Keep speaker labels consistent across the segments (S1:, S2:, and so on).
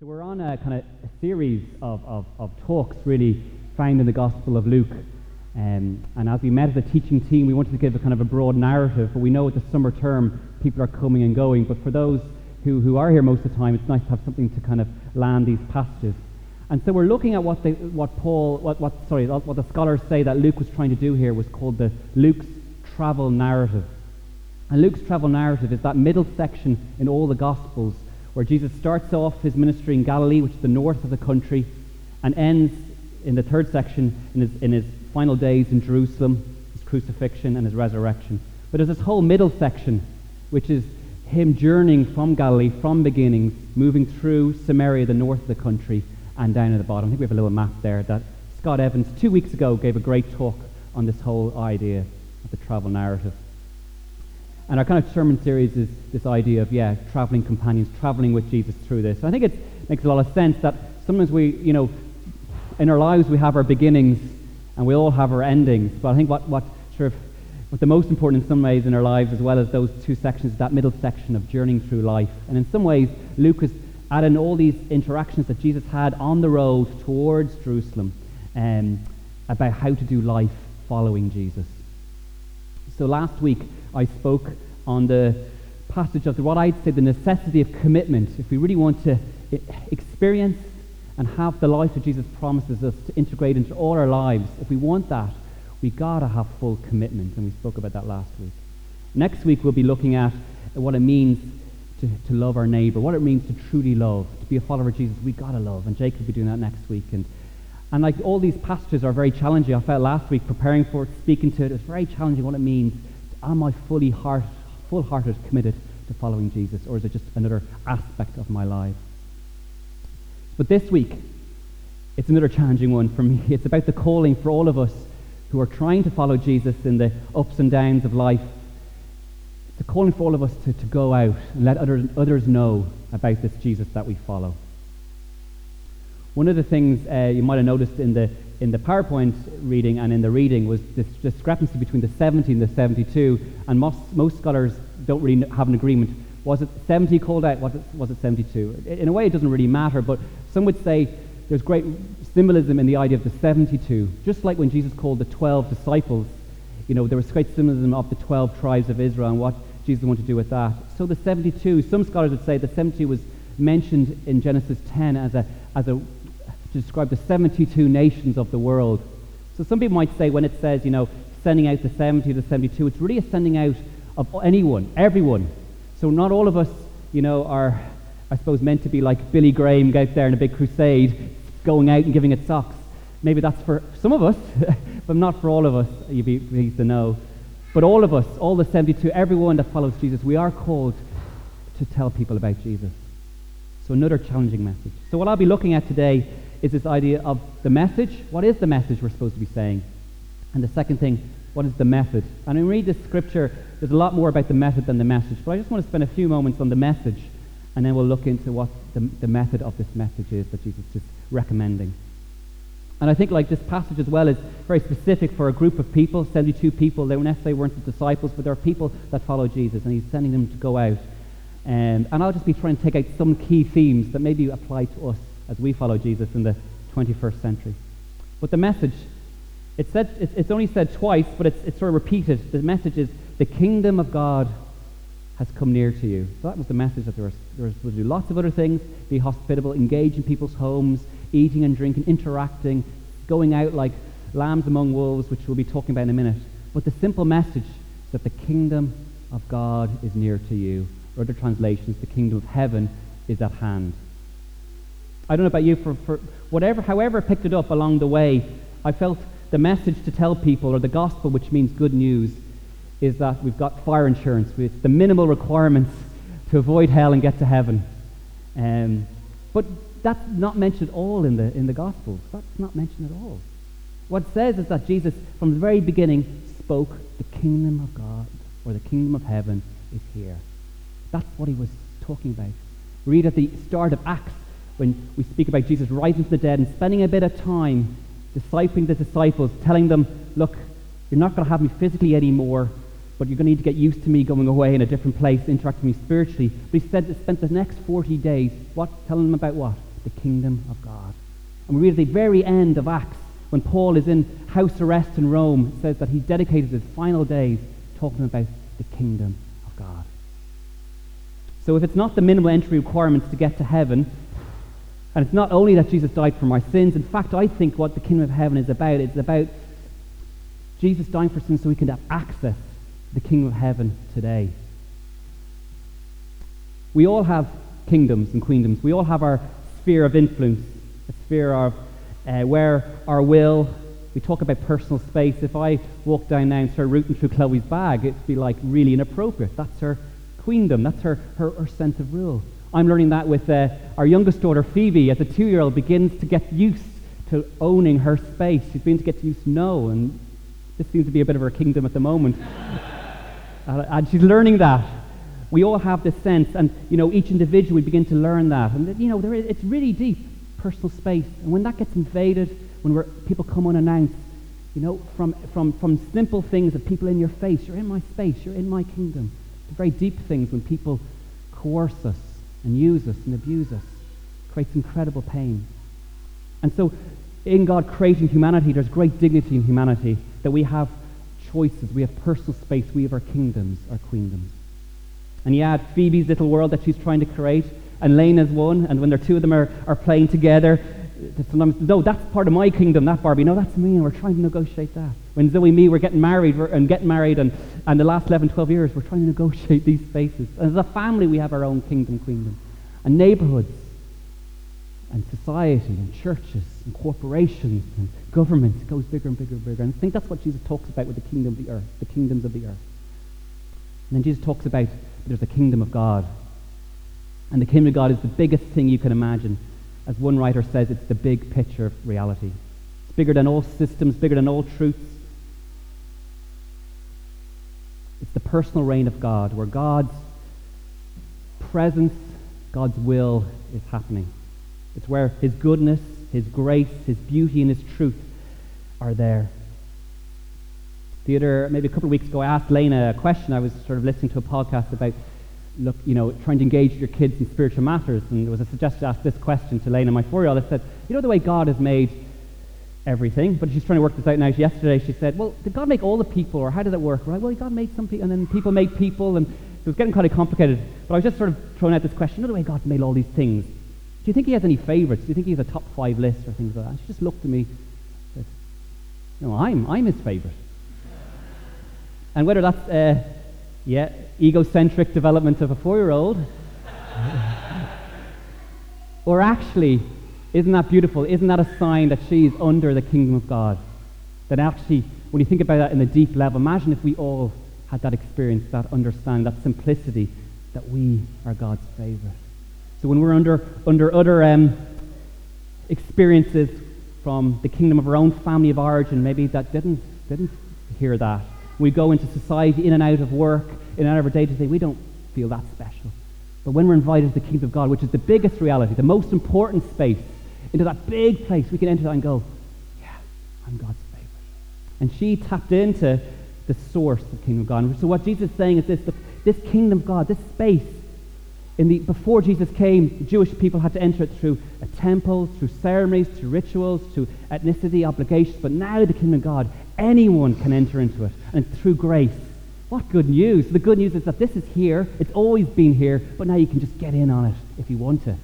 S1: So we're on a kind of a series of, of, of talks really found in the Gospel of Luke. Um, and as we met as a teaching team, we wanted to give a kind of a broad narrative, but we know at the summer term people are coming and going. But for those who, who are here most of the time, it's nice to have something to kind of land these passages. And so we're looking at what, they, what Paul, what, what, sorry, what the scholars say that Luke was trying to do here was called the Luke's travel narrative. And Luke's travel narrative is that middle section in all the Gospels where Jesus starts off his ministry in Galilee, which is the north of the country, and ends in the third section in his, in his final days in Jerusalem, his crucifixion and his resurrection. But there's this whole middle section, which is him journeying from Galilee, from beginnings, moving through Samaria, the north of the country, and down at the bottom. I think we have a little map there that Scott Evans, two weeks ago, gave a great talk on this whole idea of the travel narrative. And our kind of sermon series is this idea of, yeah, traveling companions, traveling with Jesus through this. And I think it makes a lot of sense that sometimes we, you know, in our lives we have our beginnings and we all have our endings. But I think what, what sort of what the most important in some ways in our lives, as well as those two sections, that middle section of journeying through life. And in some ways, Luke has added all these interactions that Jesus had on the road towards Jerusalem um, about how to do life following Jesus. So last week, I spoke on the passage of what I'd say the necessity of commitment. If we really want to experience and have the life that Jesus promises us to integrate into all our lives, if we want that, we gotta have full commitment, and we spoke about that last week. Next week we'll be looking at what it means to, to love our neighbor, what it means to truly love, to be a follower of Jesus. We gotta love, and Jake will be doing that next week. And and like all these passages are very challenging. I felt last week preparing for it, speaking to it, it was very challenging what it means am I fully heart, full-hearted committed to following Jesus, or is it just another aspect of my life? But this week, it's another challenging one for me. It's about the calling for all of us who are trying to follow Jesus in the ups and downs of life. It's a calling for all of us to, to go out and let others, others know about this Jesus that we follow. One of the things uh, you might have noticed in the in the PowerPoint reading and in the reading was this discrepancy between the 70 and the 72, and most, most scholars don't really have an agreement. Was it 70 called out? Was it, was it 72? In a way, it doesn't really matter, but some would say there's great symbolism in the idea of the 72. Just like when Jesus called the 12 disciples, you know, there was great symbolism of the 12 tribes of Israel and what Jesus wanted to do with that. So the 72, some scholars would say the 72 was mentioned in Genesis 10 as a, as a to describe the 72 nations of the world. So some people might say when it says, you know, sending out the 70 to 72, it's really a sending out of anyone, everyone. So not all of us, you know, are, I suppose, meant to be like Billy Graham out there in a big crusade, going out and giving it socks. Maybe that's for some of us, but not for all of us, you'd be pleased to know. But all of us, all the 72, everyone that follows Jesus, we are called to tell people about Jesus. So another challenging message. So what I'll be looking at today is this idea of the message. What is the message we're supposed to be saying? And the second thing, what is the method? And when we read this scripture, there's a lot more about the method than the message. But I just want to spend a few moments on the message, and then we'll look into what the, the method of this message is that Jesus is recommending. And I think like this passage as well is very specific for a group of people, 72 people. They necessarily weren't the disciples, but there are people that follow Jesus, and he's sending them to go out. And, and I'll just be trying to take out some key themes that maybe apply to us as we follow Jesus in the 21st century. But the message, it's, said, it's, only said twice, but it's, it's sort of repeated. The message is the kingdom of God has come near to you. So that was the message that there was, there was to do lots of other things, be hospitable, engage in people's homes, eating and drinking, interacting, going out like lambs among wolves, which we'll be talking about in a minute. But the simple message is that the kingdom of God is near to you. Or other translations, the kingdom of heaven is at hand. I don't know about you, for, for whatever, however I picked it up along the way, I felt the message to tell people, or the gospel, which means good news, is that we've got fire insurance. It's the minimal requirements to avoid hell and get to heaven. Um, but that's not mentioned at all in the, in the Gospels. That's not mentioned at all. What it says is that Jesus, from the very beginning, spoke, the kingdom of God, or the kingdom of heaven, is here. That's what he was talking about. Read at the start of Acts when we speak about Jesus rising from the dead and spending a bit of time discipling the disciples, telling them, look, you're not going to have me physically anymore, but you're going to need to get used to me going away in a different place, interacting with me spiritually. But he said, spent the next 40 days, what? Telling them about what? the kingdom of God. And we read at the very end of Acts, when Paul is in house arrest in Rome, it says that he dedicated his final days talking about the kingdom of God. So if it's not the minimal entry requirements to get to heaven, and it's not only that Jesus died for my sins, in fact, I think what the kingdom of heaven is about, it's about Jesus dying for sins so we can have access to the kingdom of heaven today. We all have kingdoms and queendoms. We all have our sphere of influence, a sphere of uh, where our will, we talk about personal space. If I walk down now and start rooting through Chloe's bag, it'd be like really inappropriate. That's her queendom. That's her, her, her sense of rule. I'm learning that with uh, our youngest daughter, Phoebe, as a two year old begins to get used to owning her space. She's beginning to get used to know, and this seems to be a bit of her kingdom at the moment. uh, and she's learning that. We all have this sense, and you know, each individual we begin to learn that, and you know, it's really deep personal space. And when that gets invaded, when people come unannounced, you know, from, from, from simple things of people in your face, you're in my space, you're in my kingdom, to very deep things when people coerce us and use us and abuse us, creates incredible pain. And so, in God creating humanity, there's great dignity in humanity that we have choices, we have personal space, we have our kingdoms, our queendoms. And you add Phoebe's little world that she's trying to create, and Lena's one, and when the two of them are, are playing together, sometimes, no, that's part of my kingdom, that Barbie. No, that's me, and we're trying to negotiate that. When Zoe and me, we're getting married and getting married, and, and the last 11, 12 years, we're trying to negotiate these spaces. And as a family, we have our own kingdom, queendom. And neighborhoods, and society, and churches, and corporations, and governments, it goes bigger and bigger and bigger. And I think that's what Jesus talks about with the kingdom of the earth, the kingdoms of the earth. And then Jesus talks about there's a kingdom of God and the kingdom of God is the biggest thing you can imagine. As one writer says, it's the big picture of reality. It's bigger than all systems, bigger than all truths. It's the personal reign of God, where God's presence, God's will is happening. It's where His goodness, His grace, His beauty, and His truth are there. The other, maybe a couple of weeks ago, I asked Lena a question. I was sort of listening to a podcast about look, you know, trying to engage your kids in spiritual matters. And there was a suggestion to ask this question to Lena, my four-year-old. I said, you know the way God has made everything, but she's trying to work this out now. Yesterday she said, well, did God make all the people, or how did it work? Right? Well, God made some people, and then people made people, and so it was getting kind of complicated. But I was just sort of throwing out this question, you know the way God's made all these things? Do you think he has any favorites? Do you think he has a top five list or things like that? And she just looked at me and said, no, I'm, I'm his favorite. And whether that's... Uh, yeah, egocentric development of a four year old. or actually, isn't that beautiful? Isn't that a sign that she's under the kingdom of God? That actually, when you think about that in a deep level, imagine if we all had that experience, that understanding, that simplicity, that we are God's favorite. So when we're under, under other um, experiences from the kingdom of our own family of origin, maybe that didn't, didn't hear that, we go into society, in and out of work, in and out of our day to day, we don't feel that special. But when we're invited to the kingdom of God, which is the biggest reality, the most important space, into that big place, we can enter that and go, yeah, I'm God's favorite. And she tapped into the source of the kingdom of God. So what Jesus is saying is this, this kingdom of God, this space, in the, before Jesus came, Jewish people had to enter it through a temple, through ceremonies, through rituals, through ethnicity, obligations. But now the kingdom of God, anyone can enter into it, and through grace. What good news! The good news is that this is here, it's always been here, but now you can just get in on it if you want to.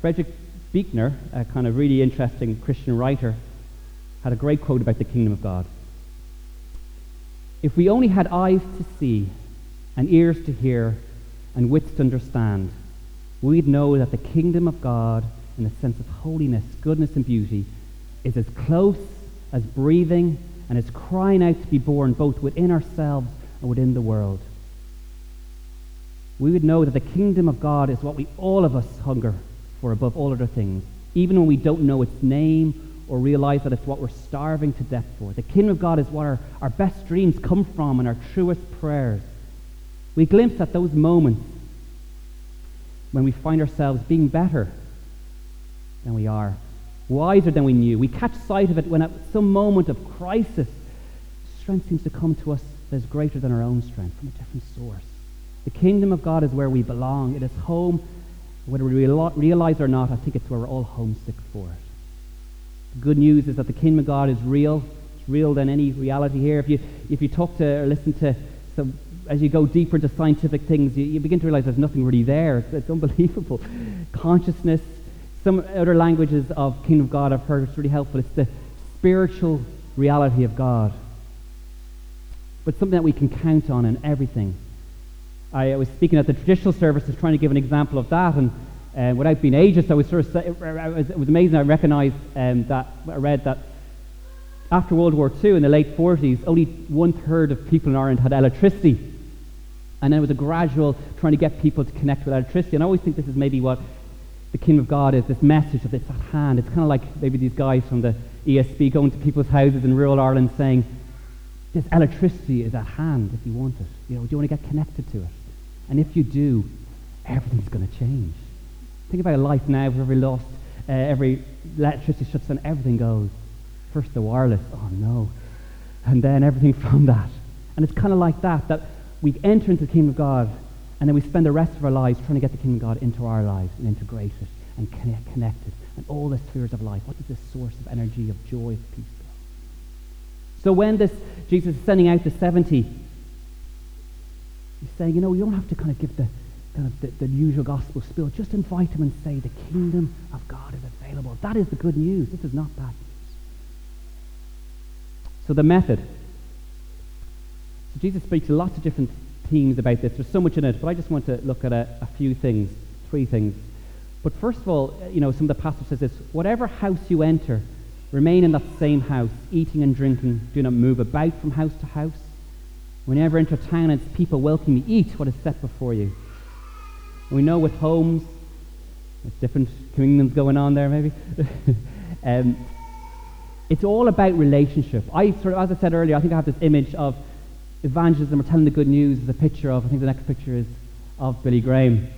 S1: Frederick Buechner, a kind of really interesting Christian writer, had a great quote about the kingdom of God. If we only had eyes to see, and ears to hear, and wits to understand, we'd know that the kingdom of God, in a sense of holiness, goodness, and beauty, is as close as breathing and as crying out to be born both within ourselves and within the world. We would know that the kingdom of God is what we all of us hunger for above all other things, even when we don't know its name or realize that it's what we're starving to death for. The kingdom of God is what our, our best dreams come from and our truest prayers. We glimpse at those moments when we find ourselves being better than we are, wiser than we knew. We catch sight of it when at some moment of crisis, strength seems to come to us that is greater than our own strength from a different source. The kingdom of God is where we belong. It is home. Whether we realize or not, I think it's where we're all homesick for it. The good news is that the kingdom of God is real. It's real than any reality here. If you, if you talk to or listen to some, as you go deeper into scientific things, you, you begin to realize there's nothing really there. It's, it's unbelievable. Consciousness, some other languages of kingdom of God I've heard, it's really helpful. It's the spiritual reality of God. But something that we can count on in everything. I was speaking at the traditional services trying to give an example of that, and uh, without being ageist, I was sort of, it was amazing. I recognized um, that, I read that after World War II in the late 40s, only one third of people in Ireland had electricity. And then it was a gradual trying to get people to connect with electricity. And I always think this is maybe what the kingdom of God is this message of it's at hand. It's kind of like maybe these guys from the ESB going to people's houses in rural Ireland saying, This electricity is at hand if you want it. You know, do you want to get connected to it? And if you do, everything's going to change. Think about a life now where every lost, uh, every electricity shuts down, everything goes. First the wireless, oh no. And then everything from that. And it's kind of like that, that we enter into the kingdom of God and then we spend the rest of our lives trying to get the kingdom of God into our lives and integrate it and connect, connect it and all the spheres of life. What is this source of energy, of joy, of peace? So when this Jesus is sending out the 70, He's saying, you know, you don't have to kind of give the kind of the, the usual gospel spiel. Just invite him and say, the kingdom of God is available. That is the good news. This is not bad news. So the method. So Jesus speaks to lots of different themes about this. There's so much in it, but I just want to look at a, a few things, three things. But first of all, you know, some of the passage says this: whatever house you enter, remain in that same house, eating and drinking. Do not move about from house to house. Whenever enter town and its people welcome you, eat what is set before you. And we know with homes, there's different kingdoms going on there, maybe. um, it's all about relationship. I sort of, as I said earlier, I think I have this image of evangelism or telling the good news as a picture of, I think the next picture is of Billy Graham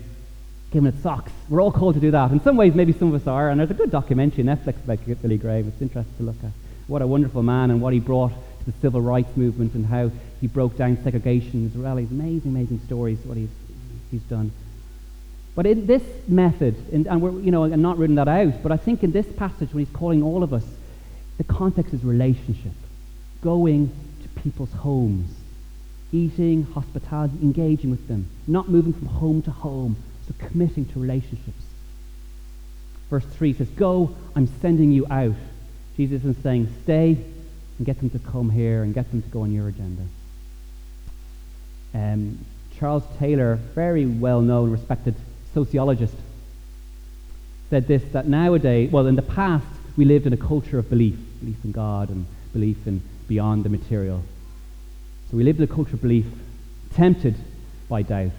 S1: giving it socks. We're all called to do that. In some ways, maybe some of us are. And there's a good documentary on Netflix about Billy Graham. It's interesting to look at. What a wonderful man and what he brought to the civil rights movement and how he broke down segregation. It's really amazing, amazing stories what he's, he's done. But in this method, in, and we're, you know, I'm not reading that out, but I think in this passage when he's calling all of us, the context is relationship. Going to people's homes, eating, hospitality, engaging with them, not moving from home to home, so committing to relationships. Verse 3 says, Go, I'm sending you out. Jesus is saying, Stay and get them to come here and get them to go on your agenda. Um, Charles Taylor, very well known, respected sociologist, said this that nowadays, well, in the past, we lived in a culture of belief belief in God and belief in beyond the material. So we lived in a culture of belief, tempted by doubt.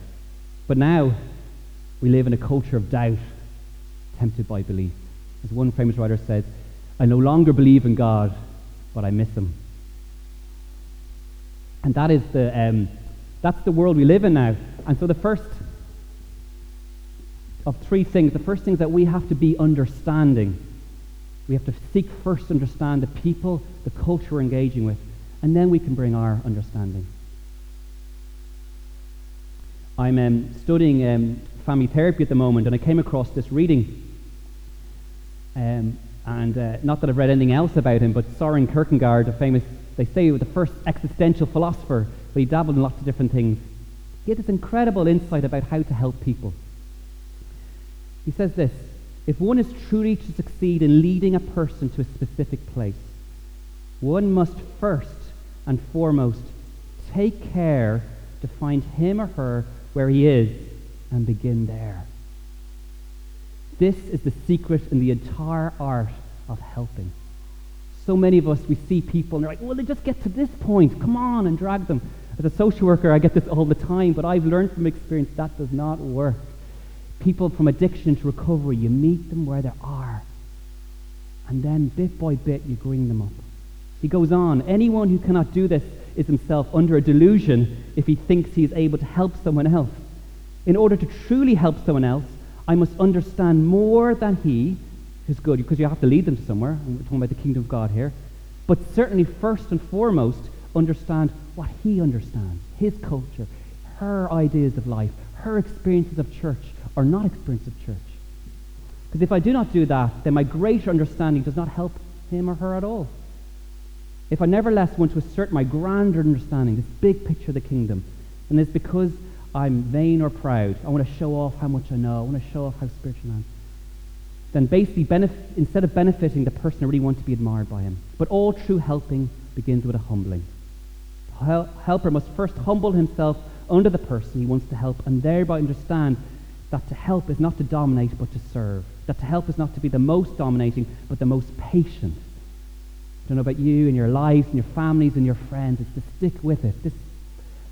S1: But now, we live in a culture of doubt, tempted by belief. As one famous writer said, I no longer believe in God, but I miss him. And that is the, um, that's the world we live in now. And so the first of three things, the first thing that we have to be understanding. We have to seek first to understand the people, the culture we're engaging with, and then we can bring our understanding. I'm um, studying um, family therapy at the moment, and I came across this reading. Um, and uh, not that I've read anything else about him, but Soren Kierkegaard, a famous, they say, the first existential philosopher, but he dabbled in lots of different things. He had this incredible insight about how to help people. He says this If one is truly to succeed in leading a person to a specific place, one must first and foremost take care to find him or her where he is and begin there. This is the secret in the entire art of helping. So many of us, we see people and they're like, well, they just get to this point. Come on and drag them. As a social worker, I get this all the time, but I've learned from experience that does not work. People from addiction to recovery, you meet them where they are. And then bit by bit, you bring them up. He goes on, anyone who cannot do this is himself under a delusion if he thinks he is able to help someone else. In order to truly help someone else, I must understand more than he who's good, because you have to lead them to somewhere. We're talking about the kingdom of God here. But certainly, first and foremost, understand what he understands, his culture, her ideas of life, her experiences of church, or not experiences of church. Because if I do not do that, then my greater understanding does not help him or her at all. If I nevertheless want to assert my grander understanding, this big picture of the kingdom, and it's because I'm vain or proud, I want to show off how much I know, I want to show off how spiritual I am, then basically, benef- instead of benefiting the person, I really want to be admired by him. But all true helping begins with a humbling. The hel- helper must first humble himself under the person he wants to help, and thereby understand that to help is not to dominate, but to serve. That to help is not to be the most dominating, but the most patient. I don't know about you and your lives and your families and your friends. It's to stick with it. This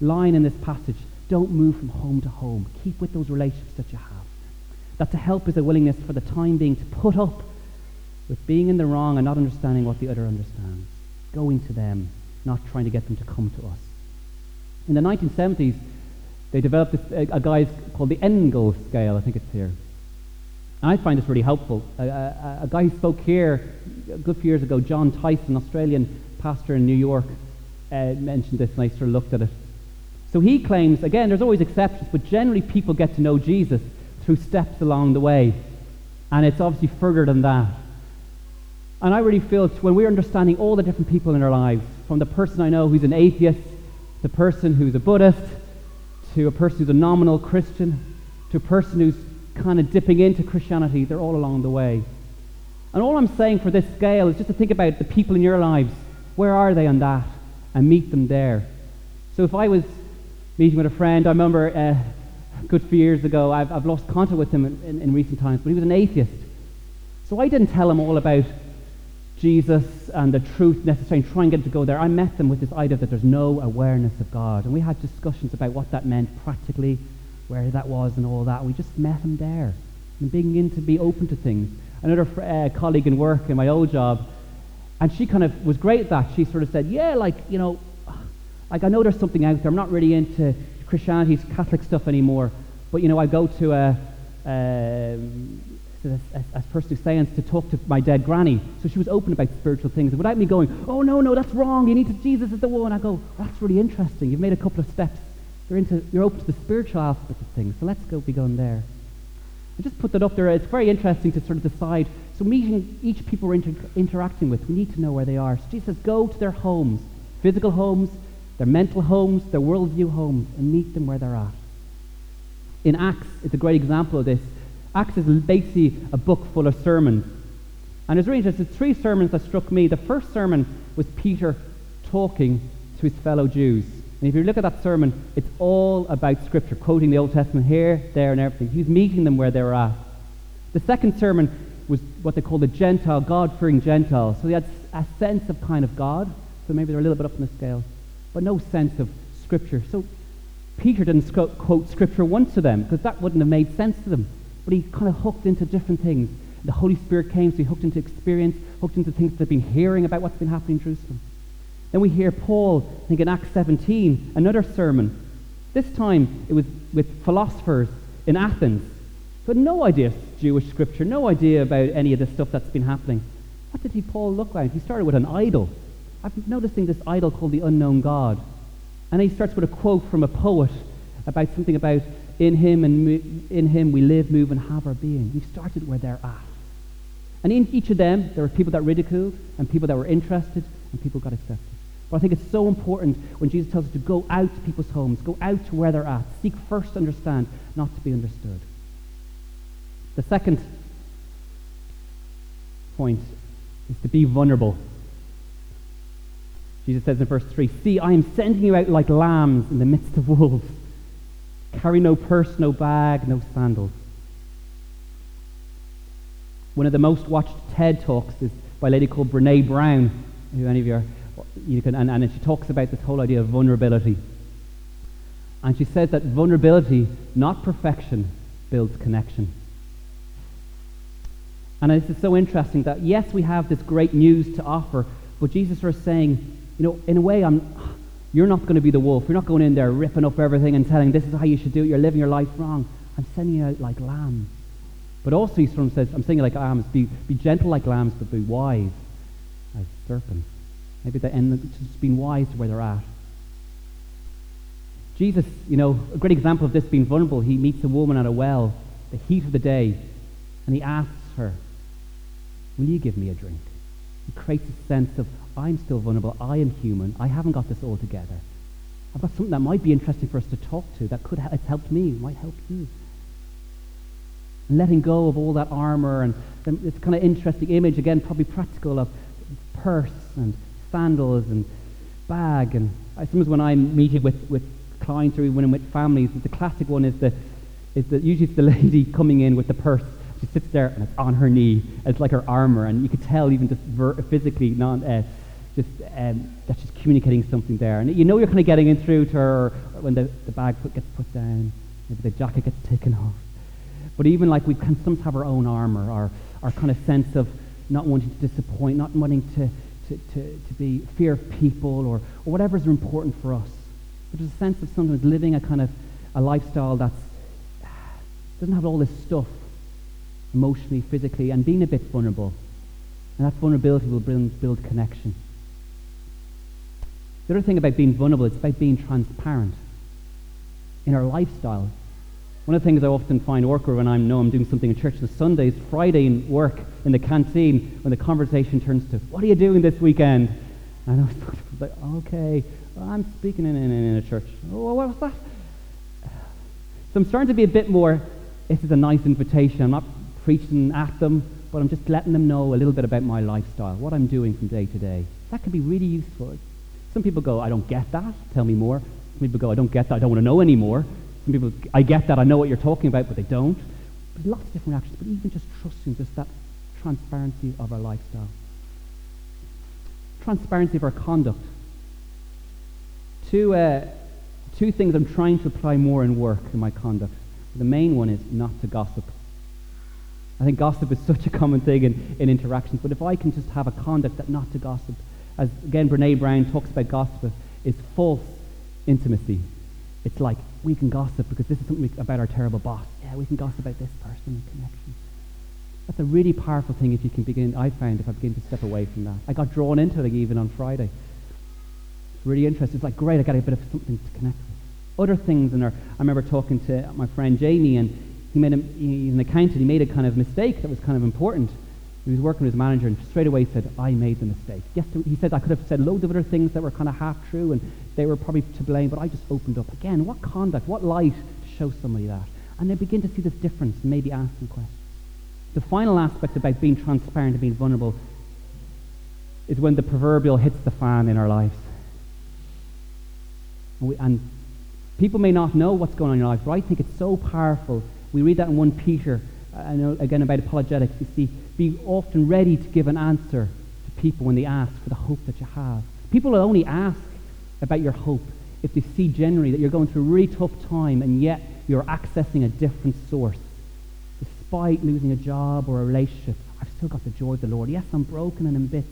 S1: line in this passage don't move from home to home. Keep with those relationships that you have. That to help is a willingness for the time being to put up with being in the wrong and not understanding what the other understands. Going to them, not trying to get them to come to us. In the 1970s, they developed a, a guy called the Engel scale, I think it's here. I find this really helpful. A, a, a, guy who spoke here a good few years ago, John Tyson, Australian pastor in New York, uh, mentioned this, and I sort of looked at it. So he claims, again, there's always exceptions, but generally people get to know Jesus through steps along the way. And it's obviously further than that. And I really feel it's when we're understanding all the different people in our lives, from the person I know who's an atheist, the person who's a Buddhist, to a person who's a nominal Christian, to a person who's kind of dipping into Christianity, they're all along the way. And all I'm saying for this scale is just to think about the people in your lives. Where are they on that? And meet them there. So if I was meeting with a friend, I remember uh, a good few years ago, I've, I've lost contact with him in, in, in recent times, but he was an atheist. So I didn't tell him all about Jesus and the truth necessarily and try and get him to go there. I met them with this idea that there's no awareness of God. And we had discussions about what that meant practically, where that was, and all that. We just met him there and beginning to be open to things. Another uh, colleague in work in my old job, and she kind of was great at that. She sort of said, Yeah, like, you know, like I know there's something out there. I'm not really into Christianity's Catholic stuff anymore. But, you know, I go to a, um, as, as person science to talk to my dead granny. So she was open about spiritual things. And without me going, oh, no, no, that's wrong. You need to, Jesus is the one. I go, that's really interesting. You've made a couple of steps. You're, into, you're open to the spiritual aspect of things. So let's go be going there. I just put that up there. It's very interesting to sort of decide. So meeting each people we're inter- interacting with, we need to know where they are. So Jesus says, go to their homes, physical homes, their mental homes, their worldview homes, and meet them where they're at. In Acts, it's a great example of this. Acts is basically a book full of sermons. And it's really interesting. Three sermons that struck me. The first sermon was Peter talking to his fellow Jews. And if you look at that sermon, it's all about Scripture, quoting the Old Testament here, there, and everything. He's meeting them where they were at. The second sermon was what they called the Gentile, God fearing Gentiles. So they had a sense of kind of God. So maybe they're a little bit up in the scale but no sense of Scripture. So Peter didn't sc- quote Scripture once to them because that wouldn't have made sense to them. But he kind of hooked into different things. The Holy Spirit came, so he hooked into experience, hooked into things they've been hearing about what's been happening in Jerusalem. Then we hear Paul, I think in Acts 17, another sermon. This time it was with philosophers in Athens who had no idea of Jewish scripture, no idea about any of the stuff that's been happening. What did he Paul look like? He started with an idol. I'm noticing this idol called the unknown God. And he starts with a quote from a poet about something about in him and in him we live, move, and have our being. He started where they're at. And in each of them, there were people that ridiculed and people that were interested and people got accepted. But I think it's so important when Jesus tells us to go out to people's homes, go out to where they're at, seek first to understand, not to be understood. The second point is to be vulnerable Jesus says in verse 3 See, I am sending you out like lambs in the midst of wolves. Carry no purse, no bag, no sandals. One of the most watched TED Talks is by a lady called Brene Brown, who any of you are, you can, and, and she talks about this whole idea of vulnerability. And she says that vulnerability, not perfection, builds connection. And this is so interesting that, yes, we have this great news to offer, but Jesus is saying, you know, in a way, I'm, you're not going to be the wolf. You're not going in there ripping up everything and telling this is how you should do it. You're living your life wrong. I'm sending you out like lambs. But also, he sort of says, I'm saying like lambs, be, be gentle like lambs, but be wise as serpents. Maybe they end just being wise to where they're at. Jesus, you know, a great example of this being vulnerable, he meets a woman at a well, the heat of the day, and he asks her, Will you give me a drink? He creates a sense of, I'm still vulnerable, I am human, I haven't got this all together. I've got something that might be interesting for us to talk to, that could, it's helped me, might help you. And letting go of all that armor and this kind of interesting image, again, probably practical of purse and sandals and bag. And I suppose when I'm meeting with, with clients or even with families, the classic one is the, is the usually it's the lady coming in with the purse. She sits there and it's on her knee. It's like her armor, and you could tell even just ver- physically, not uh, just um, that she's communicating something there. And you know you're kind of getting in through to her when the, the bag put, gets put down, maybe the jacket gets taken off. But even like we can sometimes have our own armor, our, our kind of sense of not wanting to disappoint, not wanting to, to, to, to be fear of people or, or whatever is important for us. But there's a sense of sometimes living a kind of a lifestyle that doesn't have all this stuff emotionally, physically, and being a bit vulnerable. And that vulnerability will build, build connection. The other thing about being vulnerable, it's about being transparent in our lifestyle. One of the things I often find awkward when I know I'm doing something in church on Sundays, Friday in work in the canteen, when the conversation turns to, What are you doing this weekend? And I was like, Okay, well, I'm speaking in, in, in, a church. Oh, what was that? So I'm starting to be a bit more, this is a nice invitation. I'm not preaching at them, but I'm just letting them know a little bit about my lifestyle, what I'm doing from day to day. That can be really useful. Some people go, I don't get that. Tell me more. Some people go, I don't get that. I don't want to know anymore. People, I get that. I know what you're talking about, but they don't. There's lots of different actions, but even just trusting, just that transparency of our lifestyle. Transparency of our conduct. Two, uh, two things I'm trying to apply more in work in my conduct. The main one is not to gossip. I think gossip is such a common thing in, in interactions, but if I can just have a conduct that not to gossip, as again Brene Brown talks about gossip, is false intimacy. It's like we can gossip because this is something about our terrible boss. Yeah, we can gossip about this person connection. That's a really powerful thing if you can begin, I found, if I begin to step away from that. I got drawn into it even on Friday. It's really interesting. It's like, great, I got a bit of something to connect with. Other things, and I remember talking to my friend Jamie, and he made a, he's an accountant, he made a kind of mistake that was kind of important. He was working with his manager and straight away said, I made the mistake. Yes, he said I could have said loads of other things that were kind of half true and they were probably to blame, but I just opened up. Again, what conduct, what light to show somebody that? And they begin to see this difference and maybe ask some questions. The final aspect about being transparent and being vulnerable is when the proverbial hits the fan in our lives. And, we, and people may not know what's going on in your life, but I think it's so powerful. We read that in 1 Peter, uh, know again about apologetics. You see, be often ready to give an answer to people when they ask for the hope that you have. People will only ask about your hope if they see generally that you're going through a really tough time and yet you're accessing a different source. Despite losing a job or a relationship, I've still got the joy of the Lord. Yes, I'm broken and in bits,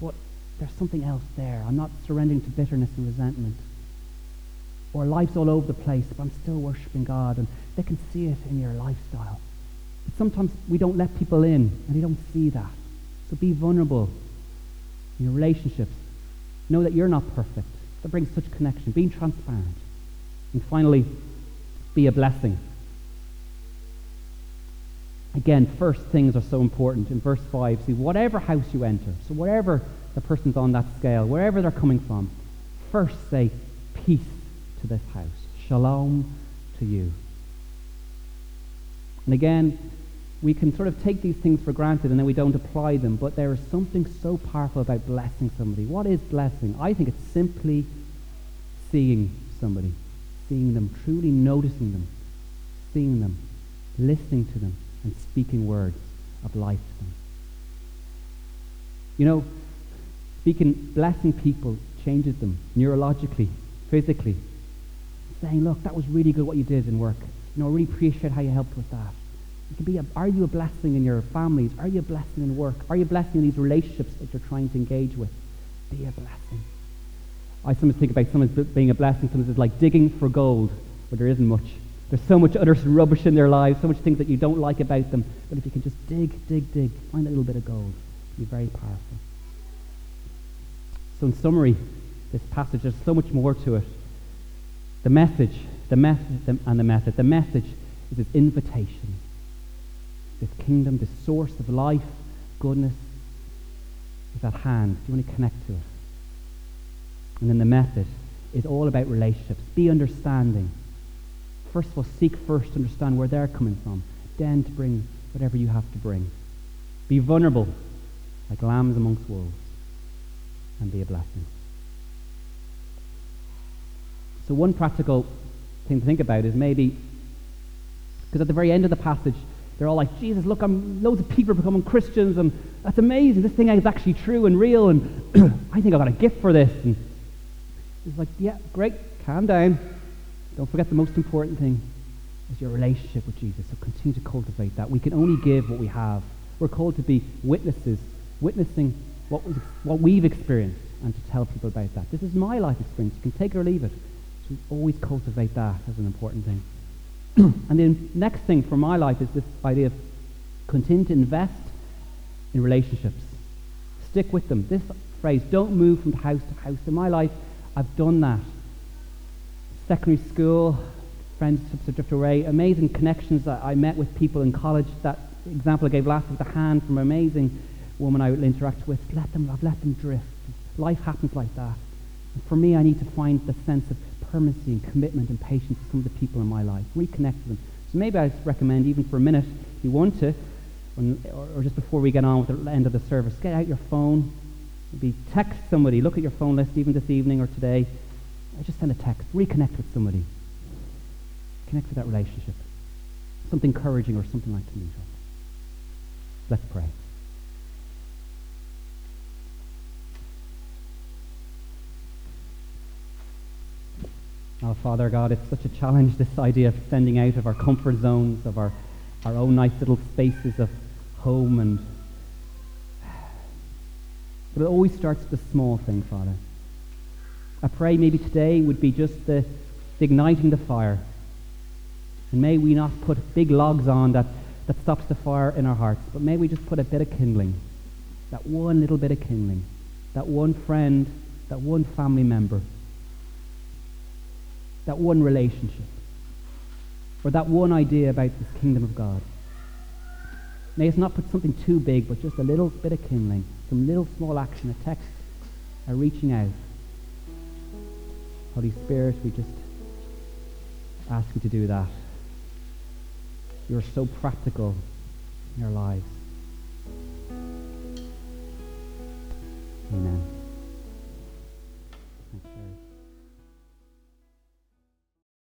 S1: but there's something else there. I'm not surrendering to bitterness and resentment. Or life's all over the place, but I'm still worshiping God, and they can see it in your lifestyle. Sometimes we don't let people in, and they don't see that. So be vulnerable in your relationships. Know that you're not perfect. That brings such connection. Being transparent. And finally, be a blessing. Again, first things are so important. In verse 5, see, whatever house you enter, so wherever the person's on that scale, wherever they're coming from, first say, peace to this house. Shalom to you. And again, we can sort of take these things for granted and then we don't apply them, but there is something so powerful about blessing somebody. What is blessing? I think it's simply seeing somebody, seeing them, truly noticing them, seeing them, listening to them, and speaking words of life to them. You know, speaking, blessing people changes them neurologically, physically. Saying, look, that was really good what you did in work. You know, I really appreciate how you helped with that. It can be a, are you a blessing in your families? Are you a blessing in work? Are you a blessing in these relationships that you're trying to engage with? Be a blessing. I sometimes think about someone being a blessing. Sometimes it's like digging for gold where there isn't much. There's so much other rubbish in their lives, so much things that you don't like about them. But if you can just dig, dig, dig, find a little bit of gold, it'll be very powerful. So in summary, this passage, there's so much more to it. The message, the method, and the method. The message is this invitation. This kingdom, this source of life, goodness, is at hand. Do you want to connect to it? And then the method is all about relationships. Be understanding. First of all, seek first to understand where they're coming from, then to bring whatever you have to bring. Be vulnerable, like lambs amongst wolves, and be a blessing. So, one practical thing to think about is maybe, because at the very end of the passage, they're all like, Jesus, look, I'm, loads of people are becoming Christians, and that's amazing. This thing is actually true and real, and I think I've got a gift for this. And he's like, yeah, great, calm down. Don't forget the most important thing is your relationship with Jesus. So continue to cultivate that. We can only give what we have. We're called to be witnesses, witnessing what, was, what we've experienced and to tell people about that. This is my life experience. You can take it or leave it. So always cultivate that as an important thing. and the next thing for my life is this idea of continue to invest in relationships. Stick with them. This phrase, don't move from house to house. In my life, I've done that. Secondary school, friends to drift away, amazing connections that I met with people in college. That example I gave last week, the hand from an amazing woman I interact with, let them, I've let them drift. Life happens like that. For me, I need to find the sense of permanency and commitment and patience with some of the people in my life. Reconnect with them. So maybe I recommend, even for a minute, if you want to, or, or, just before we get on with the end of the service, get out your phone, maybe text somebody, look at your phone list even this evening or today. Just send a text. Reconnect with somebody. Connect with that relationship. Something encouraging or something like up. Let's pray. Oh, Father God, it's such a challenge, this idea of sending out of our comfort zones, of our, our own nice little spaces of home. and But it always starts with a small thing, Father. I pray maybe today would be just the, the igniting the fire. And may we not put big logs on that, that stops the fire in our hearts, but may we just put a bit of kindling, that one little bit of kindling, that one friend, that one family member that one relationship or that one idea about this kingdom of God. May us not put something too big, but just a little bit of kindling, some little small action, a text, a reaching out. Holy Spirit, we just ask you to do that. You are so practical in your lives. Amen.